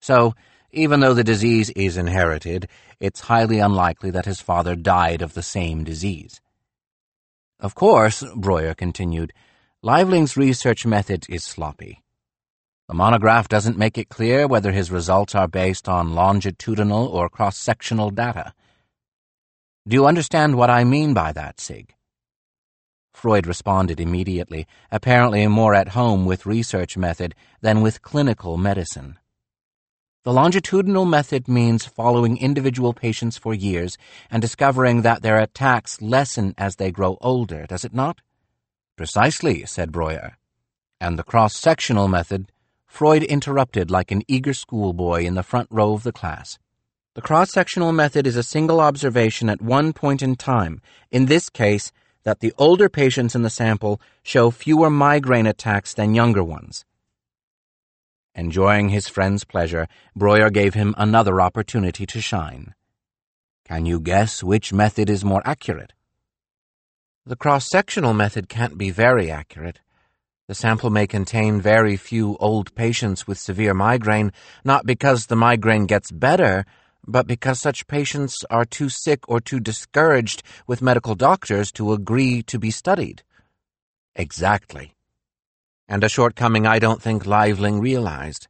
So, even though the disease is inherited, it's highly unlikely that his father died of the same disease. Of course, Breuer continued, Liveling's research method is sloppy. The monograph doesn't make it clear whether his results are based on longitudinal or cross-sectional data. Do you understand what I mean by that, Sig? Freud responded immediately, apparently more at home with research method than with clinical medicine. The longitudinal method means following individual patients for years and discovering that their attacks lessen as they grow older, does it not? Precisely, said Breuer. And the cross-sectional method, Freud interrupted like an eager schoolboy in the front row of the class. The cross-sectional method is a single observation at one point in time, in this case, that the older patients in the sample show fewer migraine attacks than younger ones. Enjoying his friend's pleasure, Breuer gave him another opportunity to shine. Can you guess which method is more accurate? The cross-sectional method can't be very accurate. The sample may contain very few old patients with severe migraine, not because the migraine gets better, but because such patients are too sick or too discouraged with medical doctors to agree to be studied. Exactly and a shortcoming I don't think Liveling realized.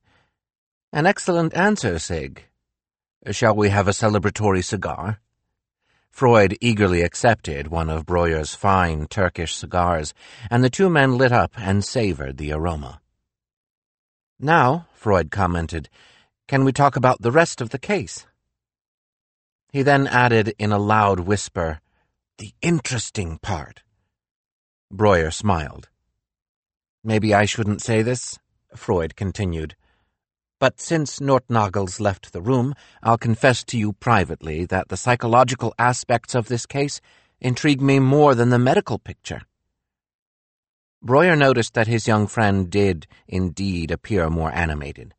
An excellent answer, Sig. Shall we have a celebratory cigar? Freud eagerly accepted one of Breuer's fine Turkish cigars, and the two men lit up and savored the aroma. Now, Freud commented, can we talk about the rest of the case? He then added in a loud whisper, the interesting part. Breuer smiled. Maybe I shouldn't say this, Freud continued. But since Nothnagel's left the room, I'll confess to you privately that the psychological aspects of this case intrigue me more than the medical picture. Breuer noticed that his young friend did, indeed, appear more animated.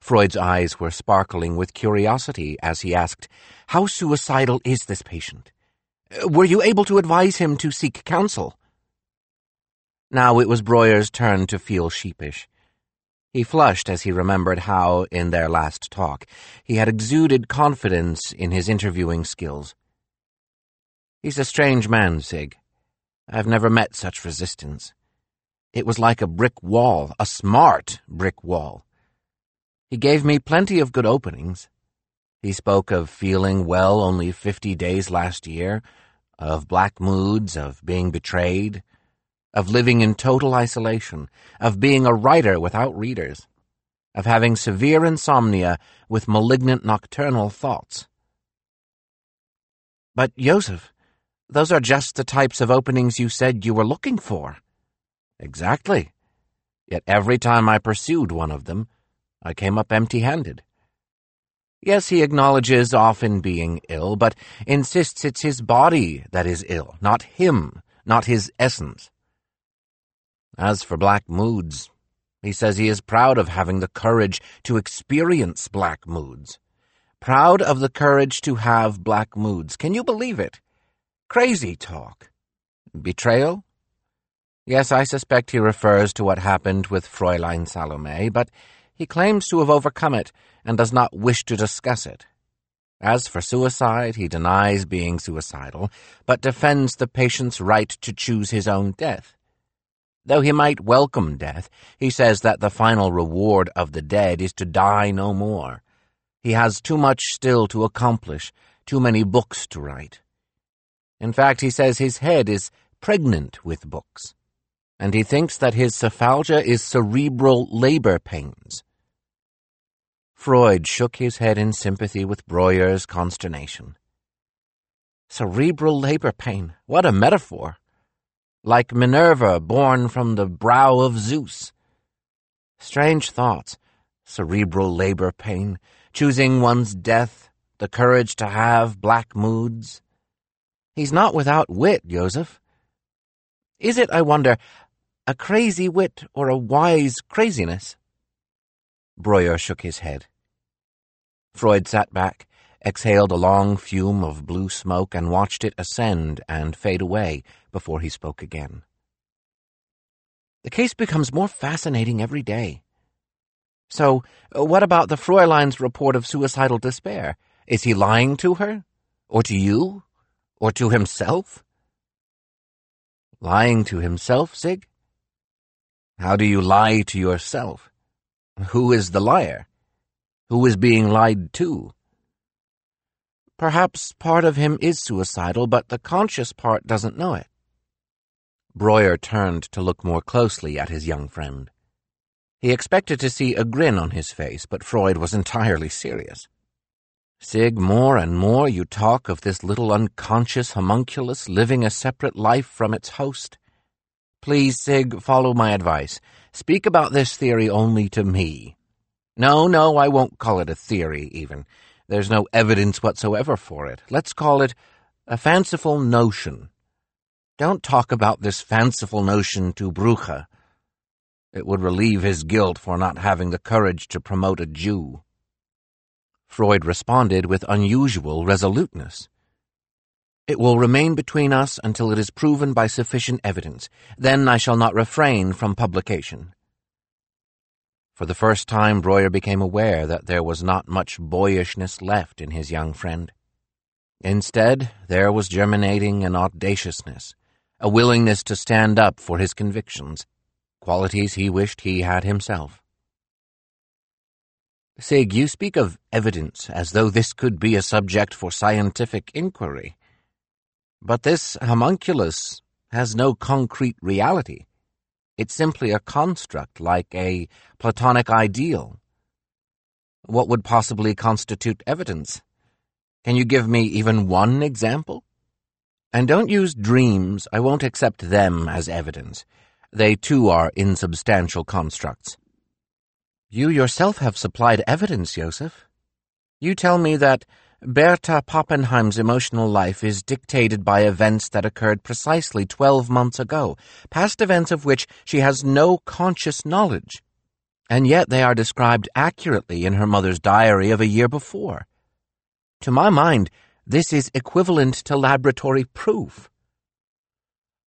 Freud's eyes were sparkling with curiosity as he asked, How suicidal is this patient? Were you able to advise him to seek counsel? Now it was Breuer's turn to feel sheepish. He flushed as he remembered how, in their last talk, he had exuded confidence in his interviewing skills. He's a strange man, Sig. I've never met such resistance. It was like a brick wall, a smart brick wall. He gave me plenty of good openings. He spoke of feeling well only fifty days last year, of black moods, of being betrayed, of living in total isolation, of being a writer without readers, of having severe insomnia with malignant nocturnal thoughts. But, Joseph, those are just the types of openings you said you were looking for. Exactly. Yet every time I pursued one of them, I came up empty-handed. Yes, he acknowledges often being ill, but insists it's his body that is ill, not him, not his essence. As for black moods, he says he is proud of having the courage to experience black moods. Proud of the courage to have black moods. Can you believe it? Crazy talk. Betrayal? Yes, I suspect he refers to what happened with Fräulein Salome, but he claims to have overcome it and does not wish to discuss it. As for suicide, he denies being suicidal, but defends the patient's right to choose his own death. Though he might welcome death, he says that the final reward of the dead is to die no more. He has too much still to accomplish, too many books to write. In fact, he says his head is pregnant with books, and he thinks that his cephalgia is cerebral labor pains. Freud shook his head in sympathy with Breuer's consternation. Cerebral labor pain, what a metaphor! Like Minerva born from the brow of Zeus. Strange thoughts, cerebral labor pain, choosing one's death, the courage to have black moods. He's not without wit, Joseph. Is it, I wonder, a crazy wit or a wise craziness? Breuer shook his head. Freud sat back, exhaled a long fume of blue smoke, and watched it ascend and fade away before he spoke again. The case becomes more fascinating every day. So, uh, what about the Fräulein's report of suicidal despair? Is he lying to her? Or to you? Or to himself? Lying to himself, Sig? How do you lie to yourself? Who is the liar? Who is being lied to? Perhaps part of him is suicidal, but the conscious part doesn't know it. Breuer turned to look more closely at his young friend. He expected to see a grin on his face, but Freud was entirely serious. Sig, more and more you talk of this little unconscious homunculus living a separate life from its host. Please, Sig, follow my advice. Speak about this theory only to me. No, no, I won't call it a theory, even. There's no evidence whatsoever for it. Let's call it a fanciful notion. Don't talk about this fanciful notion to Brücke. It would relieve his guilt for not having the courage to promote a Jew. Freud responded with unusual resoluteness. It will remain between us until it is proven by sufficient evidence. Then I shall not refrain from publication. For the first time, Breuer became aware that there was not much boyishness left in his young friend. Instead, there was germinating an audaciousness, a willingness to stand up for his convictions, qualities he wished he had himself. Sig, you speak of evidence as though this could be a subject for scientific inquiry. But this homunculus has no concrete reality. It's simply a construct, like a Platonic ideal. What would possibly constitute evidence? Can you give me even one example? And don't use dreams. I won't accept them as evidence. They too are insubstantial constructs. You yourself have supplied evidence, Joseph. You tell me that Bertha Pappenheim's emotional life is dictated by events that occurred precisely twelve months ago, past events of which she has no conscious knowledge. And yet they are described accurately in her mother's diary of a year before. To my mind, this is equivalent to laboratory proof.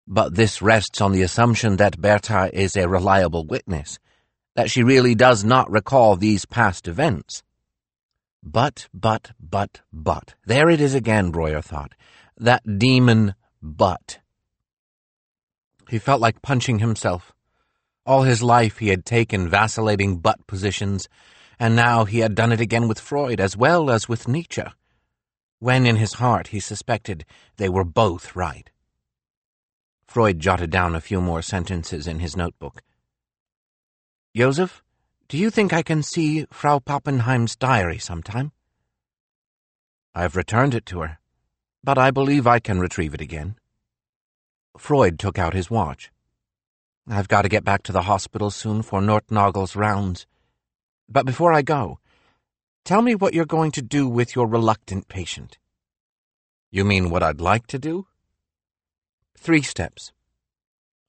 But this rests on the assumption that Bertha is a reliable witness, that she really does not recall these past events. But, but, but, but. There it is again, Breuer thought. That demon but. He felt like punching himself. All his life he had taken vacillating but positions, and now he had done it again with Freud as well as with Nietzsche, when in his heart he suspected they were both right. Freud jotted down a few more sentences in his notebook. Joseph, do you think I can see Frau Pappenheim's diary sometime? I've returned it to her, but I believe I can retrieve it again. Freud took out his watch. I've got to get back to the hospital soon for Nothnagel's rounds. But before I go, tell me what you're going to do with your reluctant patient. You mean what I'd like to do? Three steps.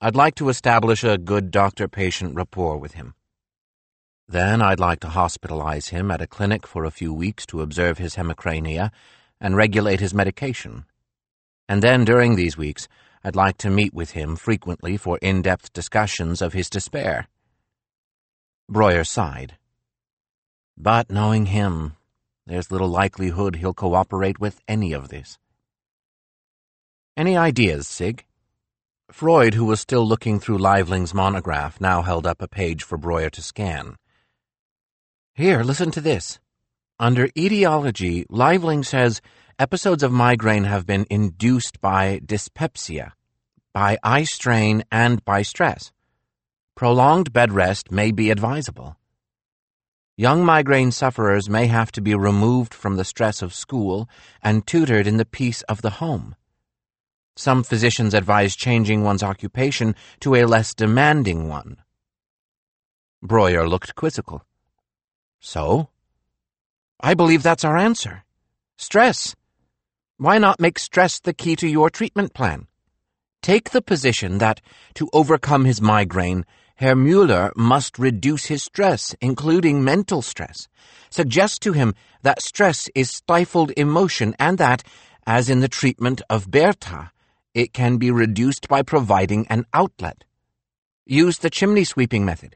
I'd like to establish a good doctor-patient rapport with him. Then I'd like to hospitalize him at a clinic for a few weeks to observe his hemicrania and regulate his medication. And then during these weeks, I'd like to meet with him frequently for in-depth discussions of his despair. Breuer sighed. But knowing him, there's little likelihood he'll cooperate with any of this. Any ideas, Sig? Freud, who was still looking through Liveling's monograph, now held up a page for Breuer to scan. Here, listen to this. Under etiology, Liveling says episodes of migraine have been induced by dyspepsia, by eye strain, and by stress. Prolonged bed rest may be advisable. Young migraine sufferers may have to be removed from the stress of school and tutored in the peace of the home. Some physicians advise changing one's occupation to a less demanding one. Breuer looked quizzical. So? I believe that's our answer. Stress. Why not make stress the key to your treatment plan? Take the position that, to overcome his migraine, Herr Mueller must reduce his stress, including mental stress. Suggest to him that stress is stifled emotion and that, as in the treatment of Bertha, it can be reduced by providing an outlet. Use the chimney sweeping method.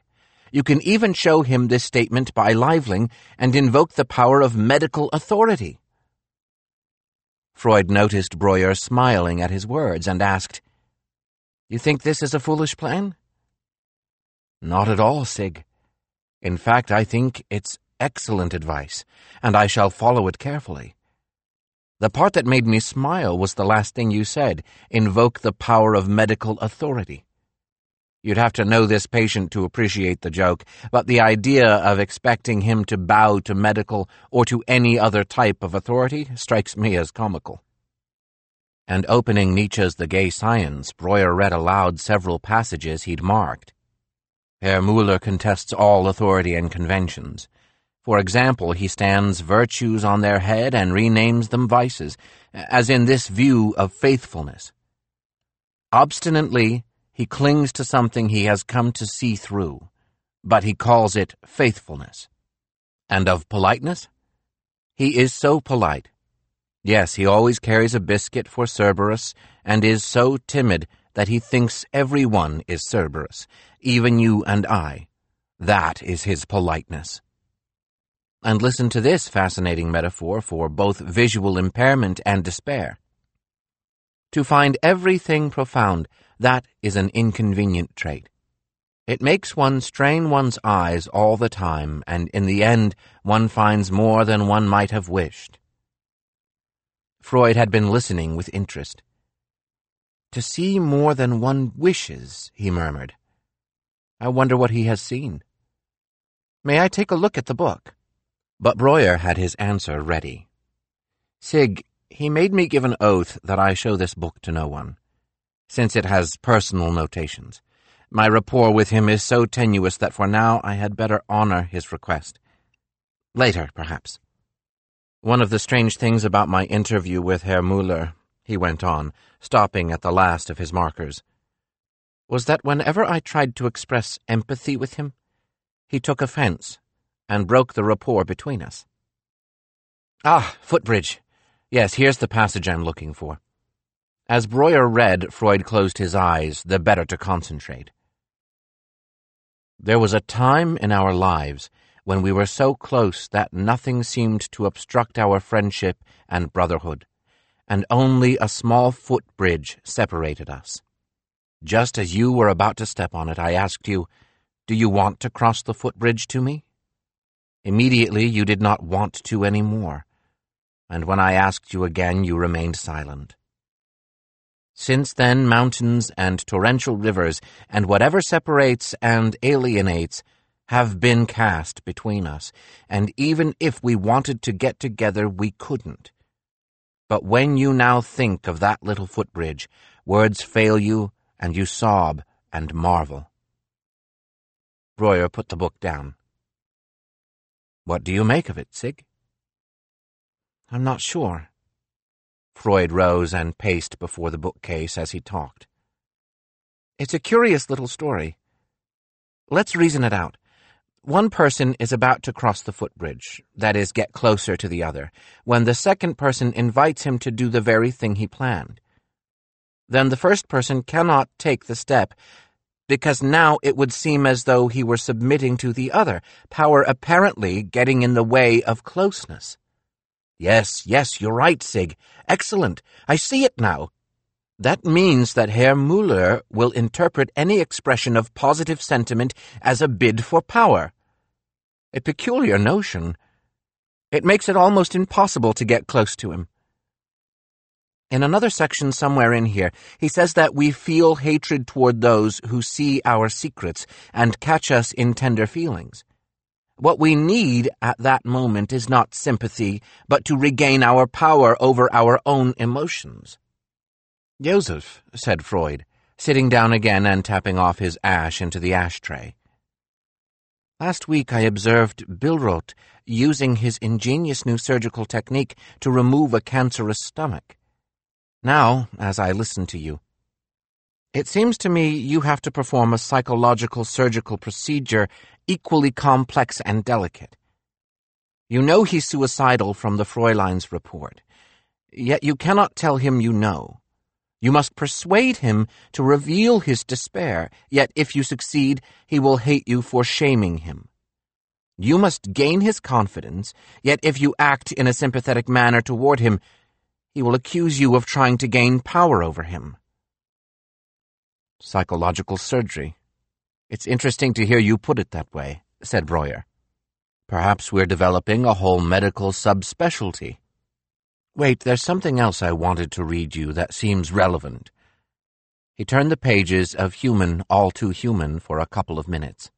You can even show him this statement by Liveling and invoke the power of medical authority. Freud noticed Breuer smiling at his words and asked, You think this is a foolish plan? Not at all, Sig. In fact, I think it's excellent advice, and I shall follow it carefully. The part that made me smile was the last thing you said invoke the power of medical authority. You'd have to know this patient to appreciate the joke, but the idea of expecting him to bow to medical or to any other type of authority strikes me as comical. And opening Nietzsche's The Gay Science, Breuer read aloud several passages he'd marked. Herr Mueller contests all authority and conventions. For example, he stands virtues on their head and renames them vices, as in this view of faithfulness. Obstinately, he clings to something he has come to see through, but he calls it faithfulness. And of politeness? He is so polite. Yes, he always carries a biscuit for Cerberus, and is so timid that he thinks every one is Cerberus, even you and I. That is his politeness. And listen to this fascinating metaphor for both visual impairment and despair. To find everything profound, that is an inconvenient trait. It makes one strain one's eyes all the time, and in the end, one finds more than one might have wished. Freud had been listening with interest. To see more than one wishes, he murmured. I wonder what he has seen. May I take a look at the book? But Breuer had his answer ready. Sig, he made me give an oath that I show this book to no one, since it has personal notations. My rapport with him is so tenuous that for now I had better honor his request. Later, perhaps. One of the strange things about my interview with Herr Mueller, he went on, stopping at the last of his markers, was that whenever I tried to express empathy with him, he took offense and broke the rapport between us. Ah, footbridge. Yes, here's the passage I'm looking for. As Breuer read, Freud closed his eyes, the better to concentrate. There was a time in our lives when we were so close that nothing seemed to obstruct our friendship and brotherhood, and only a small footbridge separated us. Just as you were about to step on it, I asked you, Do you want to cross the footbridge to me? Immediately you did not want to any more, and when I asked you again you remained silent. Since then mountains and torrential rivers and whatever separates and alienates have been cast between us, and even if we wanted to get together we couldn't. But when you now think of that little footbridge, words fail you, and you sob and marvel. Breuer put the book down. What do you make of it, Sig? I'm not sure. Freud rose and paced before the bookcase as he talked. It's a curious little story. Let's reason it out. One person is about to cross the footbridge, that is, get closer to the other, when the second person invites him to do the very thing he planned. then the first person cannot take the step, because now it would seem as though he were submitting to the other, power apparently getting in the way of closeness. Yes, yes, you're right, Sig. Excellent. I see it now. That means that Herr Mueller will interpret any expression of positive sentiment as a bid for power. A peculiar notion. It makes it almost impossible to get close to him. In another section somewhere in here, he says that we feel hatred toward those who see our secrets and catch us in tender feelings. What we need at that moment is not sympathy, but to regain our power over our own emotions. Joseph, said Freud, sitting down again and tapping off his ash into the ashtray. Last week I observed Billroth using his ingenious new surgical technique to remove a cancerous stomach. Now, as I listen to you, it seems to me you have to perform a psychological surgical procedure equally complex and delicate. You know he's suicidal from the Fräulein's report, yet you cannot tell him you know. You must persuade him to reveal his despair, yet if you succeed, he will hate you for shaming him. You must gain his confidence, yet if you act in a sympathetic manner toward him, he will accuse you of trying to gain power over him. Psychological surgery. It's interesting to hear you put it that way, said Breuer. Perhaps we're developing a whole medical subspecialty. Wait, there's something else I wanted to read you that seems relevant. He turned the pages of Human, All Too Human for a couple of minutes.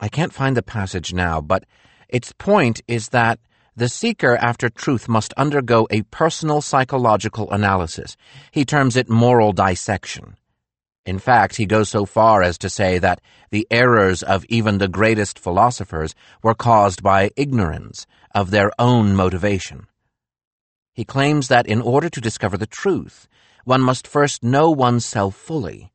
I can't find the passage now, but its point is that the seeker after truth must undergo a personal psychological analysis. He terms it moral dissection. In fact, he goes so far as to say that the errors of even the greatest philosophers were caused by ignorance of their own motivation. He claims that in order to discover the truth, one must first know oneself fully,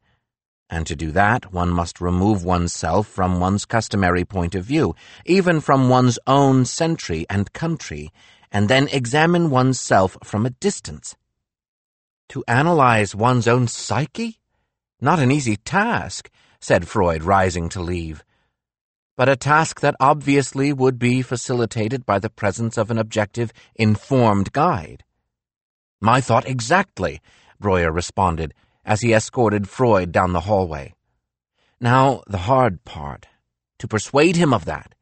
and to do that, one must remove oneself from one's customary point of view, even from one's own century and country, and then examine oneself from a distance. To analyze one's own psyche? Not an easy task, said Freud, rising to leave. But a task that obviously would be facilitated by the presence of an objective, informed guide. My thought exactly, Breuer responded as he escorted Freud down the hallway. Now, the hard part. To persuade him of that.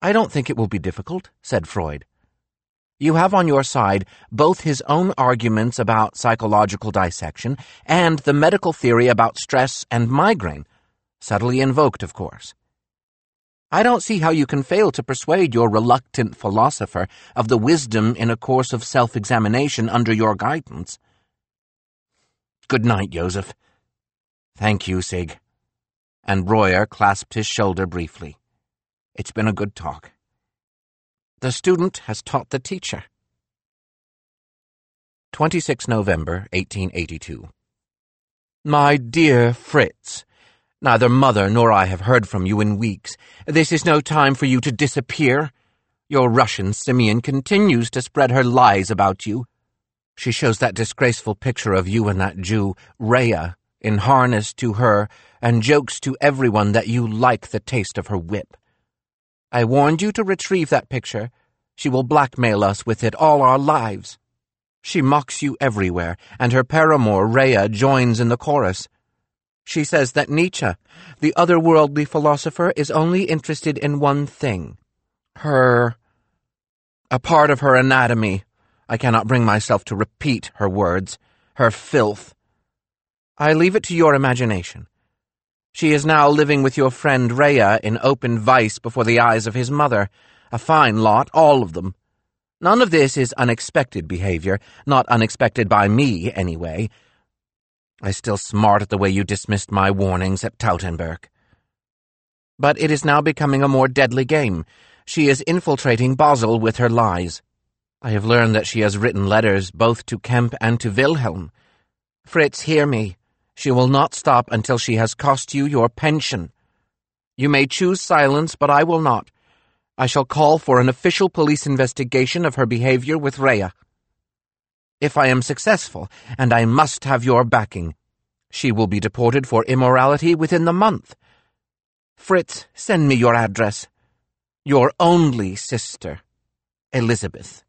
I don't think it will be difficult, said Freud. You have on your side both his own arguments about psychological dissection and the medical theory about stress and migraine, subtly invoked, of course. I don't see how you can fail to persuade your reluctant philosopher of the wisdom in a course of self examination under your guidance. Good night, Joseph. Thank you, Sig. And Breuer clasped his shoulder briefly. It's been a good talk. The student has taught the teacher. 26 November, 1882. My dear Fritz, neither mother nor I have heard from you in weeks. This is no time for you to disappear. Your Russian Simeon continues to spread her lies about you. She shows that disgraceful picture of you and that Jew, Rée, in harness to her, and jokes to everyone that you like the taste of her whip. I warned you to retrieve that picture. She will blackmail us with it all our lives. She mocks you everywhere, and her paramour, Rée, joins in the chorus. She says that Nietzsche, the otherworldly philosopher, is only interested in one thing her. a part of her anatomy. I cannot bring myself to repeat her words, her filth. I leave it to your imagination. She is now living with your friend Rée in open vice before the eyes of his mother. A fine lot, all of them. None of this is unexpected behavior, not unexpected by me, anyway. I still smart at the way you dismissed my warnings at Tautenberg. But it is now becoming a more deadly game. She is infiltrating Basel with her lies. I have learned that she has written letters both to Kemp and to Wilhelm. Fritz, hear me. She will not stop until she has cost you your pension. You may choose silence, but I will not. I shall call for an official police investigation of her behavior with Rée. If I am successful, and I must have your backing. She will be deported for immorality within the month. Fritz, send me your address. Your only sister, Elizabeth.